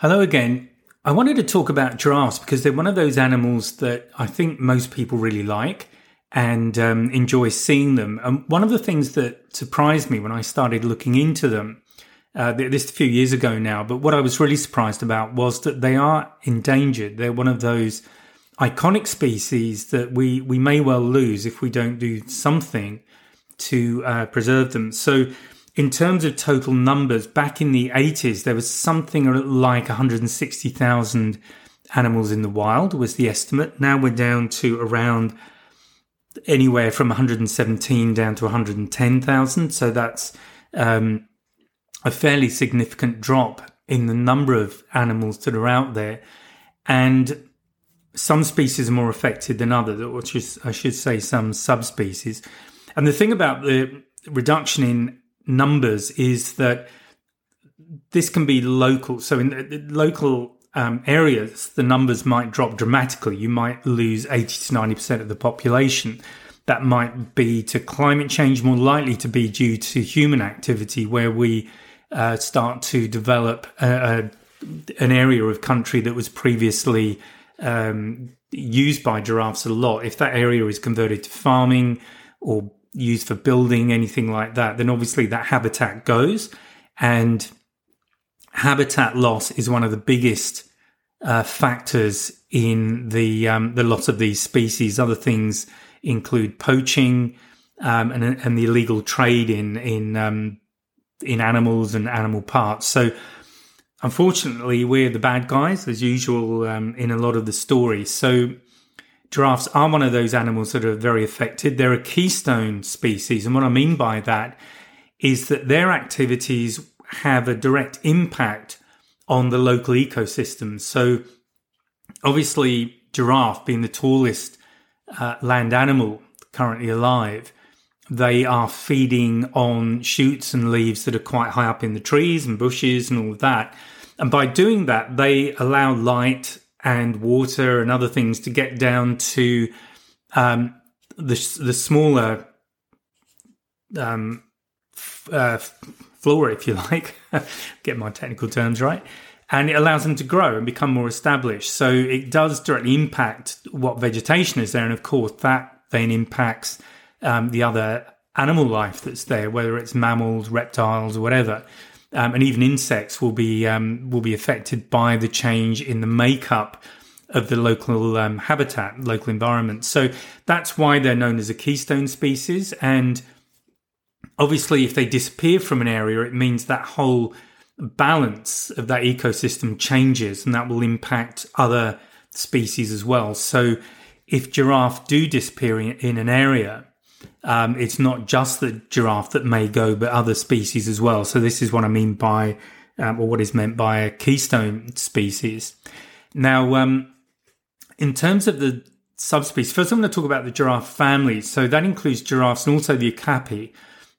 Hello again. I wanted to talk about giraffes because they're one of those animals that I think most people really like and um, enjoy seeing them. And one of the things that surprised me when I started looking into them, uh, this a few years ago now, but what I was really surprised about was that they are endangered. They're one of those iconic species that we, we may well lose if we don't do something to uh, preserve them. So, in terms of total numbers, back in the 80s, there was something like 160,000 animals in the wild, was the estimate. Now we're down to around anywhere from 117 down to 110,000. So that's um, a fairly significant drop in the number of animals that are out there. And some species are more affected than others, or I should say some subspecies. And the thing about the reduction in numbers is that this can be local. So in local um, areas, the numbers might drop dramatically. You might lose 80 to 90% of the population. That might be to climate change, more likely to be due to human activity, where we uh, start to develop a, a, an area of country that was previously um, used by giraffes a lot. If that area is converted to farming or used for building, anything like that, then obviously that habitat goes. And habitat loss is one of the biggest uh, factors in the um, the loss of these species. Other things include poaching um, and, and the illegal trade in in um, in animals and animal parts. So, unfortunately, we're the bad guys as usual um, in a lot of the stories. So Giraffes are one of those animals that are very affected. They're a keystone species. And what I mean by that is that their activities have a direct impact on the local ecosystem. So, obviously, giraffe being the tallest uh, land animal currently alive, they are feeding on shoots and leaves that are quite high up in the trees and bushes and all of that. And by doing that, they allow light and water and other things to get down to um, the the smaller um, f- uh, flora, if you like, get my technical terms right, and it allows them to grow and become more established. So it does directly impact what vegetation is there, and of course that then impacts um, the other animal life that's there, whether it's mammals, reptiles, whatever um, and even insects will be um, will be affected by the change in the makeup of the local um, habitat, local environment. So that's why they're known as a keystone species. And obviously, if they disappear from an area, it means that whole balance of that ecosystem changes, and that will impact other species as well. So if giraffe do disappear in, in an area, um, it's not just the giraffe that may go, but other species as well. So this is what I mean by, um, or what is meant by a keystone species. Now, um, in terms of the subspecies, first I'm going to talk about the giraffe family. So that includes giraffes and also the okapi,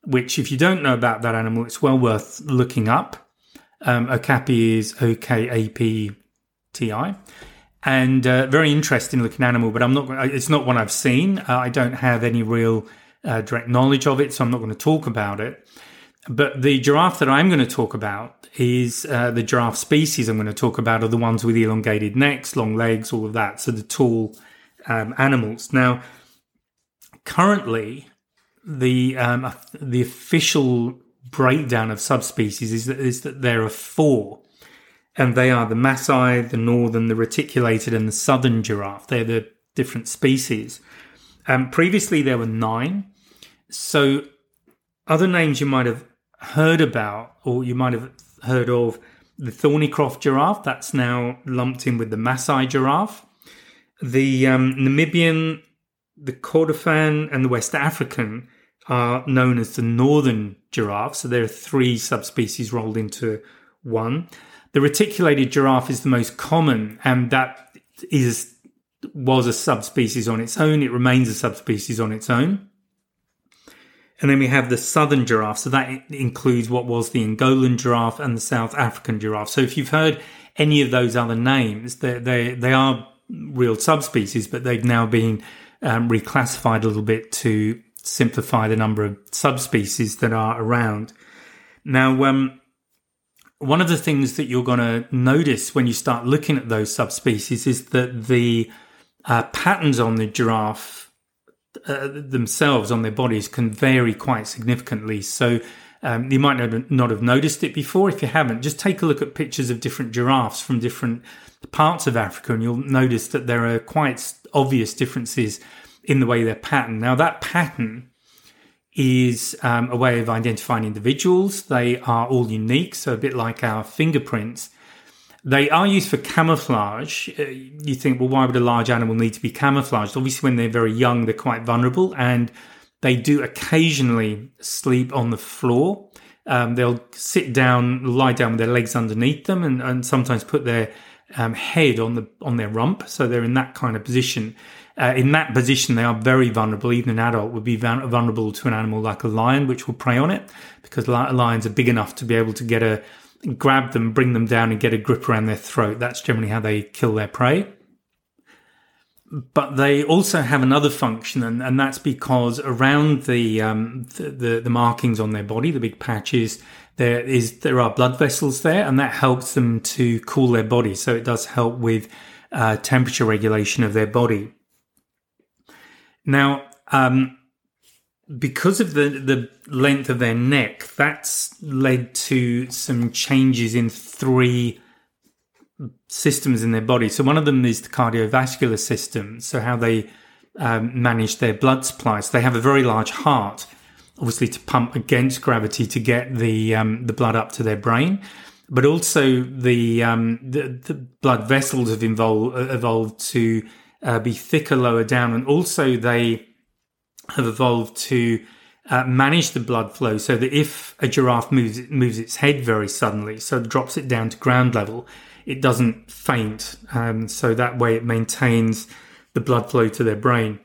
which if you don't know about that animal, it's well worth looking up. Um, okapi is O K A P T I and uh, very interesting looking animal. But I'm not. It's not one I've seen. Uh, I don't have any real uh, direct knowledge of it, so I'm not going to talk about it. But the giraffe that I'm going to talk about is uh, the giraffe species I'm going to talk about are the ones with elongated necks, long legs, all of that. So the tall um, animals. Now, currently, the um, the official breakdown of subspecies is that, is that there are four and they are the Maasai, the northern, the reticulated, and the southern giraffe. They're the different species. Um, previously, there were nine. So, other names you might have heard about, or you might have heard of, the Thornicroft giraffe. That's now lumped in with the Maasai giraffe. The um, Namibian, the Kordofan, and the West African are known as the northern giraffe. So there are three subspecies rolled into one. The reticulated giraffe is the most common, and that is was a subspecies on its own. It remains a subspecies on its own. And then we have the southern giraffe. So that includes what was the Angolan giraffe and the South African giraffe. So if you've heard any of those other names, they they, they are real subspecies, but they've now been um, reclassified a little bit to simplify the number of subspecies that are around. Now, um, one of the things that you're going to notice when you start looking at those subspecies is that the uh, patterns on the giraffe uh, themselves on their bodies can vary quite significantly. So um, you might not have noticed it before. If you haven't, just take a look at pictures of different giraffes from different parts of Africa, and you'll notice that there are quite obvious differences in the way they're patterned. Now, that pattern is um, a way of identifying individuals. They are all unique, so a bit like our fingerprints. They are used for camouflage. Uh, you think, well, why would a large animal need to be camouflaged? Obviously, when they're very young, they're quite vulnerable and they do occasionally sleep on the floor. Um, they'll sit down, lie down with their legs underneath them, and, and sometimes put their um, head on the on their rump. So they're in that kind of position. Uh, in that position, they are very vulnerable. Even an adult would be vulnerable to an animal like a lion, which will prey on it, because lions are big enough to be able to get a grab them, bring them down, and get a grip around their throat. That's generally how they kill their prey. But they also have another function, and, and that's because around the, um, the, the the markings on their body, the big patches, there is there are blood vessels there, and that helps them to cool their body. So it does help with uh, temperature regulation of their body. Now, um, because of the, the length of their neck, that's led to some changes in three systems in their body. So one of them is the cardiovascular system. So how they um, manage their blood supply. So they have a very large heart, obviously to pump against gravity to get the um, the blood up to their brain. But also the um, the, the, blood vessels have evolved, evolved to uh, be thicker lower down, and also they have evolved to uh, manage the blood flow so that if a giraffe moves moves its head very suddenly, so it drops it down to ground level, it doesn't faint. Um, so that way it maintains the blood flow to their brain.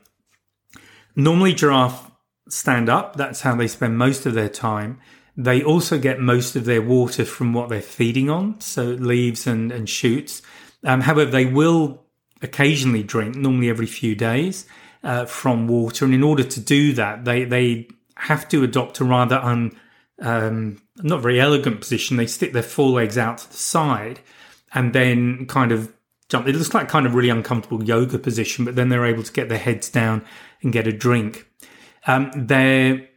Normally, giraffe stand up. That's how they spend most of their time. They also get most of their water from what they're feeding on, so leaves and, and shoots. Um, however, they will occasionally drink, normally every few days, uh, from water. And in order to do that, they, they have to adopt a rather un, um, not very elegant position. They stick their forelegs out to the side and then kind of jump. It looks like kind of really uncomfortable yoga position, but then they're able to get their heads down and get a drink. Um, their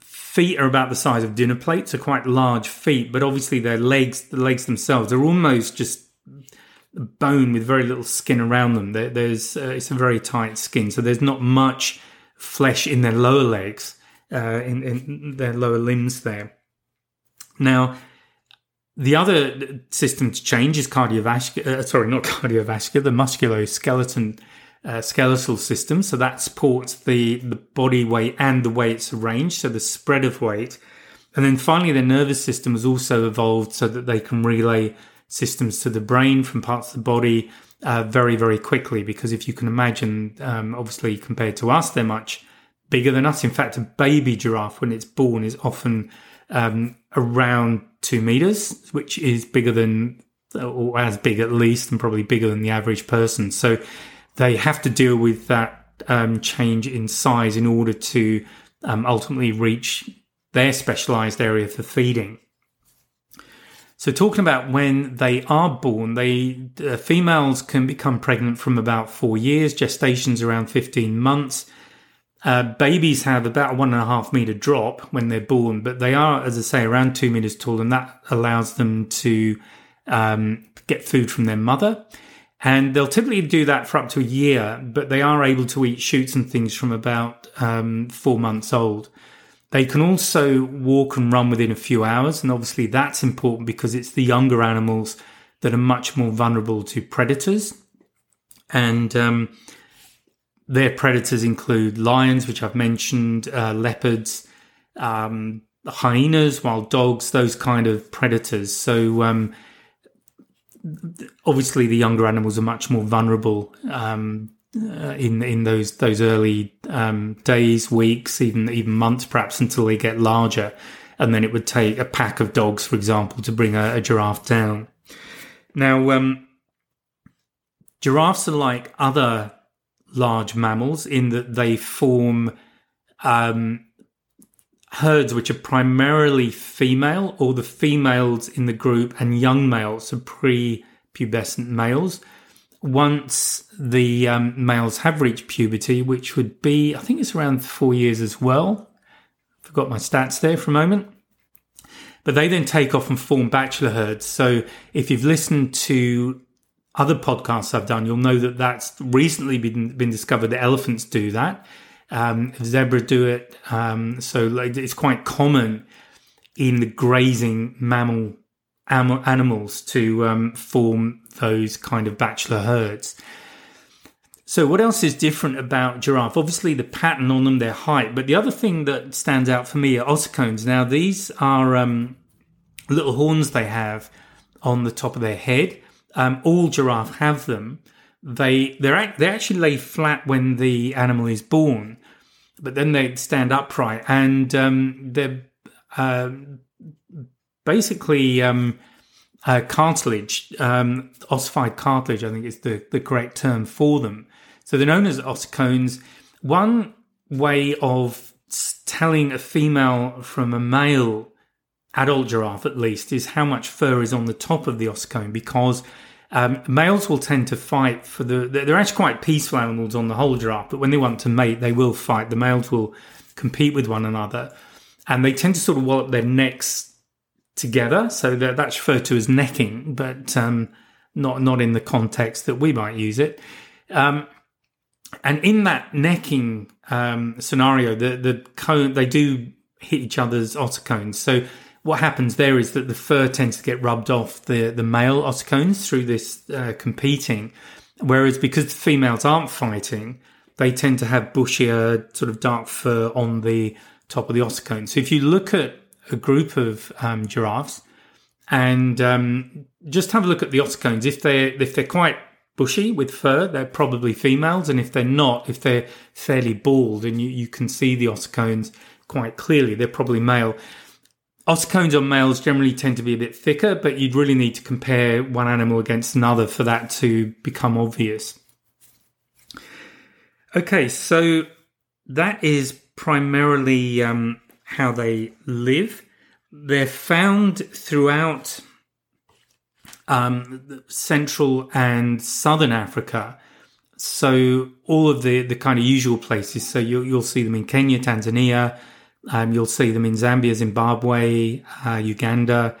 feet are about the size of dinner plates, are quite large feet, but obviously their legs, the legs themselves, are almost just bone with very little skin around them. There, there's uh, it's a very tight skin, so there's not much flesh in their lower legs, uh, in, in their lower limbs there. Now, the other system to change is cardiovascular. Uh, sorry, not cardiovascular. The musculoskeleton uh, skeletal system. So that supports the the body weight and the way it's arranged. So the spread of weight. And then finally, the nervous system has also evolved so that they can relay systems to the brain from parts of the body uh, very, very quickly. Because if you can imagine, um, obviously, compared to us, they're much bigger than us. In fact, a baby giraffe, when it's born, is often um, around two meters, which is bigger than, or as big at least, and probably bigger than the average person. So they have to deal with that um, change in size in order to um, ultimately reach their specialized area for feeding. So, talking about when they are born, they uh, females can become pregnant from about four years, gestations around 15 months. Uh, babies have about a one and a half meter drop when they're born, but they are, as I say, around two meters tall, and that allows them to um, get food from their mother. And they'll typically do that for up to a year, but they are able to eat shoots and things from about um, four months old. They can also walk and run within a few hours. And obviously, that's important because it's the younger animals that are much more vulnerable to predators. And um, their predators include lions, which I've mentioned, uh, leopards, um, hyenas, wild dogs, those kind of predators. So, um, obviously, the younger animals are much more vulnerable um, uh, in in those those early um, days, weeks, even even months, perhaps until they get larger, and then it would take a pack of dogs, for example, to bring a, a giraffe down. Now, um, giraffes are like other large mammals in that they form um, herds which are primarily female, or the females in the group and young males, so pre-pubescent males. Once the um, males have reached puberty, which would be, I think it's around four years as well. Forgot my stats there for a moment. But they then take off and form bachelor herds. So if you've listened to other podcasts I've done, you'll know that that's recently been, been discovered that elephants do that. Um, zebra do it. Um, so like it's quite common in the grazing mammal animals to um, form those kind of bachelor herds. So, what else is different about giraffe? Obviously, the pattern on them, their height. But the other thing that stands out for me are ossicones. Now, these are um, little horns they have on the top of their head. Um, all giraffe have them. They they they actually lay flat when the animal is born, but then they stand upright, and um, they're uh, basically um, uh, cartilage, um, ossified cartilage. I think is the the correct term for them. So they're known as ossicones. One way of telling a female from a male adult giraffe, at least, is how much fur is on the top of the ossicone because um, males will tend to fight for the. They're actually quite peaceful animals on the whole giraffe, but when they want to mate, they will fight. The males will compete with one another, and they tend to sort of wallop their necks together. So that's referred to as necking, but um, not not in the context that we might use it. Um, and in that necking um, scenario, the the cone they do hit each other's ossicones. So what happens there is that the fur tends to get rubbed off the the male ossicones through this uh, competing, whereas because the females aren't fighting, they tend to have bushier sort of dark fur on the top of the ossicone. So if you look at a group of um, giraffes and um, just have a look at the ossicones, if they if they're quite bushy with fur, they're probably females. And if they're not, if they're fairly bald and you, you can see the ossicones quite clearly, they're probably male. Ossicones on males generally tend to be a bit thicker, but you'd really need to compare one animal against another for that to become obvious. Okay, so that is primarily um, how they live. They're found throughout um, Central and Southern Africa. So all of the, the kind of usual places. So you'll, you'll see them in Kenya, Tanzania. Um, you'll see them in Zambia, Zimbabwe, uh, Uganda,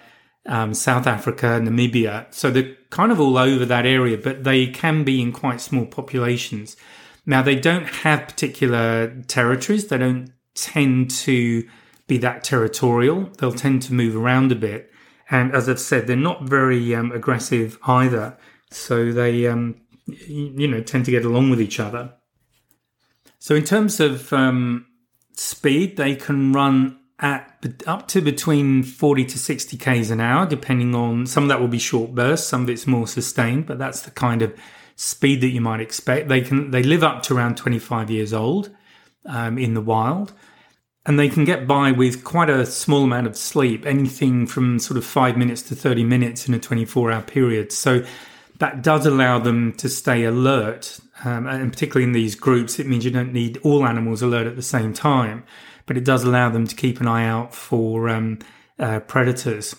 um, South Africa, Namibia. So they're kind of all over that area, but they can be in quite small populations. Now they don't have particular territories. They don't tend to be that territorial. They'll tend to move around a bit. And as I've said, they're not very um, aggressive either. So they, um, you know, tend to get along with each other. So in terms of um, speed, they can run at up to between 40 to 60 k's an hour, depending on some of that will be short bursts, some of it's more sustained, but that's the kind of speed that you might expect. They can they live up to around 25 years old um, in the wild and they can get by with quite a small amount of sleep, anything from sort of five minutes to 30 minutes in a 24 hour period. So that does allow them to stay alert. Um, and particularly in these groups, it means you don't need all animals alert at the same time, but it does allow them to keep an eye out for um, uh, predators.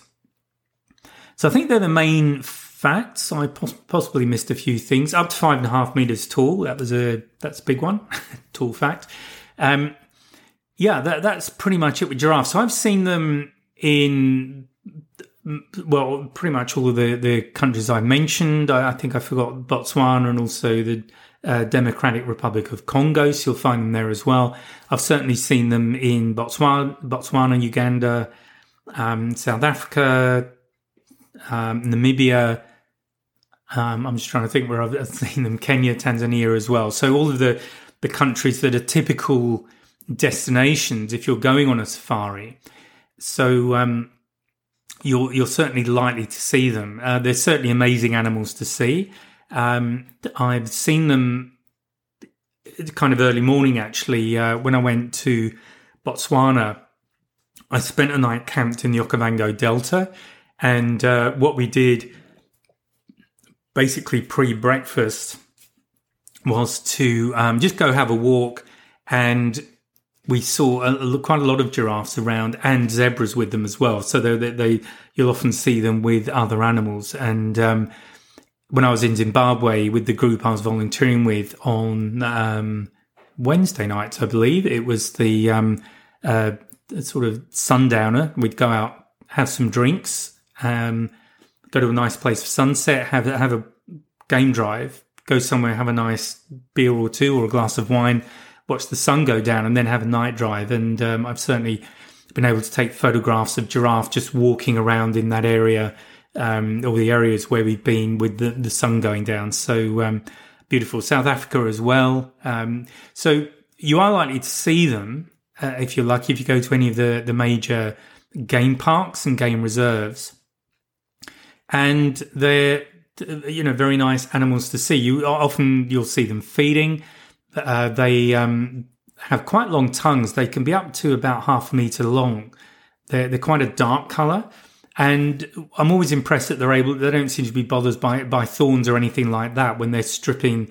So I think they're the main facts. I pos- possibly missed a few things. Up to five and a half meters tall. That was a that's a big one. tall fact. Um, yeah, that, that's pretty much it with giraffes. So I've seen them in well, pretty much all of the, the countries I've mentioned. I, I think I forgot Botswana and also the uh, Democratic Republic of Congo. So you'll find them there as well. I've certainly seen them in Botswana, Botswana, Uganda, um, South Africa, um, Namibia. Um, I'm just trying to think where I've seen them. Kenya, Tanzania as well. So all of the the countries that are typical destinations if you're going on a safari. So um, you're you're certainly likely to see them. Uh, they're certainly amazing animals to see. Um, I've seen them kind of early morning actually uh, when I went to Botswana. I spent a night camped in the Okavango Delta, and uh, what we did basically pre breakfast was to um, just go have a walk and we saw a, quite a lot of giraffes around and zebras with them as well. So they, they, you'll often see them with other animals. And um, when I was in Zimbabwe with the group I was volunteering with on um, Wednesday nights, I believe it was the um, uh, sort of sundowner. We'd go out, have some drinks, um, go to a nice place for sunset, have have a game drive, go somewhere, have a nice beer or two or a glass of wine watch the sun go down and then have a night drive. And um, I've certainly been able to take photographs of giraffe just walking around in that area um, or the areas where we've been with the, the sun going down. So um, beautiful. South Africa as well. Um, so you are likely to see them uh, if you're lucky if you go to any of the, the major game parks and game reserves. And they're you know very nice animals to see. You often you'll see them feeding. Uh, they um, have quite long tongues. They can be up to about half a meter long. They're, they're quite a dark color. And I'm always impressed that they're able, they don't seem to be bothered by, by thorns or anything like that when they're stripping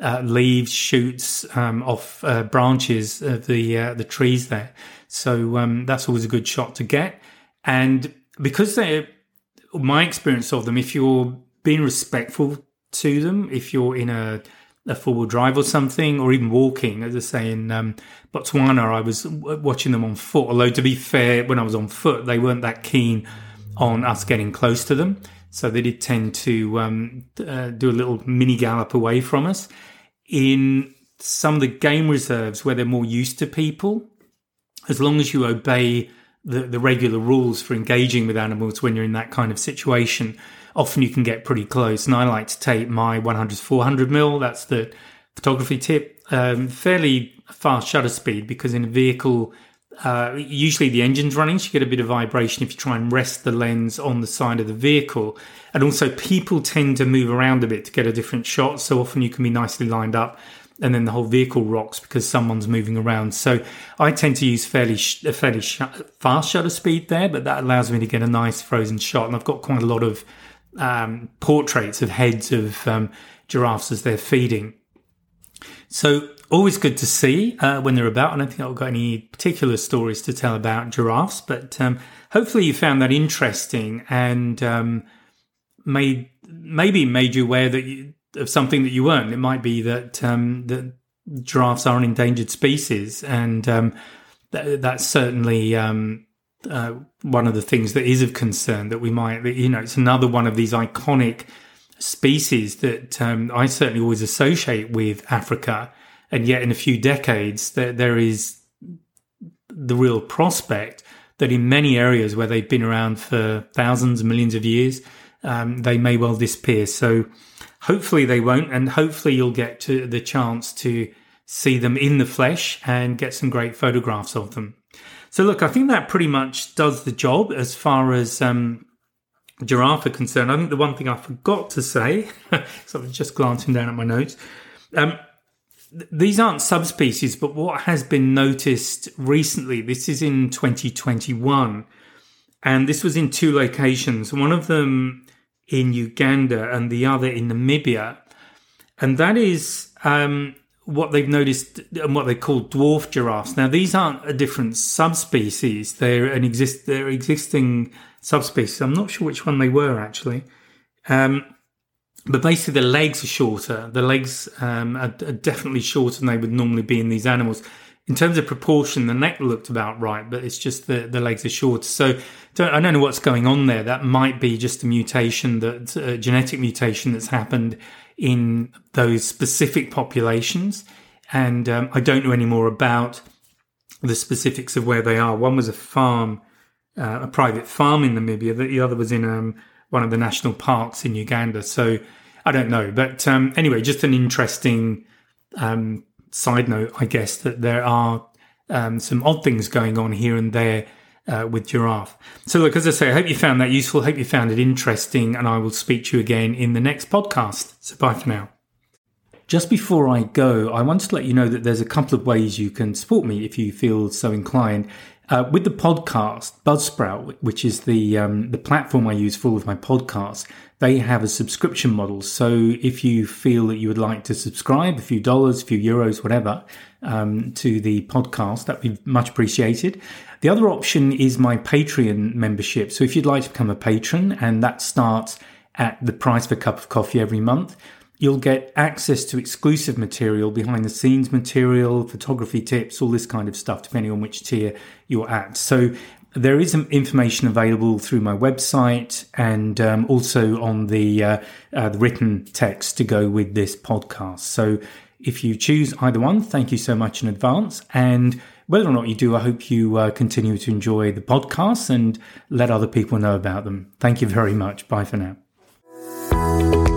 uh, leaves, shoots um, off uh, branches of the, uh, the trees there. So um, that's always a good shot to get. And because they're, my experience of them, if you're being respectful to them, if you're in a, a four wheel drive or something, or even walking. As I say, in um, Botswana, I was watching them on foot. Although, to be fair, when I was on foot, they weren't that keen on us getting close to them. So they did tend to um, uh, do a little mini gallop away from us. In some of the game reserves where they're more used to people, as long as you obey the, the regular rules for engaging with animals when you're in that kind of situation, often you can get pretty close. And I like to take my 100 400 mil. That's the photography tip. Um, fairly fast shutter speed because in a vehicle, uh, usually the engine's running, so you get a bit of vibration if you try and rest the lens on the side of the vehicle. And also, people tend to move around a bit to get a different shot. So often you can be nicely lined up and then the whole vehicle rocks because someone's moving around. So I tend to use fairly sh- fairly sh- fast shutter speed there, but that allows me to get a nice frozen shot. And I've got quite a lot of um, portraits of heads of um, giraffes as they're feeding. So always good to see uh, when they're about. I don't think I've got any particular stories to tell about giraffes, but um, hopefully you found that interesting and um, made maybe made you aware that you, of something that you weren't. It might be that um, that giraffes are an endangered species, and um, th- that's certainly um, uh, one of the things that is of concern that we might, you know, it's another one of these iconic species that um, I certainly always associate with Africa. And yet, in a few decades, there, there is the real prospect that in many areas where they've been around for thousands, millions of years, um, they may well disappear. So, hopefully, they won't. And hopefully, you'll get to the chance to see them in the flesh and get some great photographs of them. So, look, I think that pretty much does the job as far as um, giraffe are concerned. I think the one thing I forgot to say, so I'm just glancing down at my notes, um, these aren't subspecies, but what has been noticed recently, this is in 2021, and this was in two locations, one of them in Uganda and the other in Namibia. And that is um, what they've noticed and what they call dwarf giraffes. Now, these aren't a different subspecies; they're an exist they're existing subspecies. I'm not sure which one they were actually, um, but basically the legs are shorter. The legs um, are, are, definitely shorter than they would normally be in these animals. In terms of proportion, the neck looked about right, but it's just the, the legs are shorter. So don't, I don't know what's going on there. That might be just a mutation, that a genetic mutation that's happened in those specific populations. And um, I don't know any more about the specifics of where they are. One was a farm, uh, a private farm in Namibia. The other was in um, one of the national parks in Uganda. So I don't know. But um, anyway, just an interesting um, side note, I guess, that there are um, some odd things going on here and there uh, with giraffe. So, look, as I say, I hope you found that useful. Hope you found it interesting, and I will speak to you again in the next podcast. So, bye for now. Just before I go, I wanted to let you know that there's a couple of ways you can support me if you feel so inclined. Uh, with the podcast, Buzzsprout, which is the um, the platform I use for all of my podcasts, they have a subscription model. So if you feel that you would like to subscribe, a few dollars, a few euros, whatever, um, to the podcast. That'd be much appreciated. The other option is my Patreon membership. So if you'd like to become a patron, and that starts at the price of a cup of coffee every month, you'll get access to exclusive material, behind the scenes material, photography tips, all this kind of stuff, depending on which tier you're at. So there is information available through my website and um, also on the, uh, uh, the written text to go with this podcast. So if you choose either one, thank you so much in advance. And whether or not you do, I hope you uh, continue to enjoy the podcasts and let other people know about them. Thank you very much. Bye for now.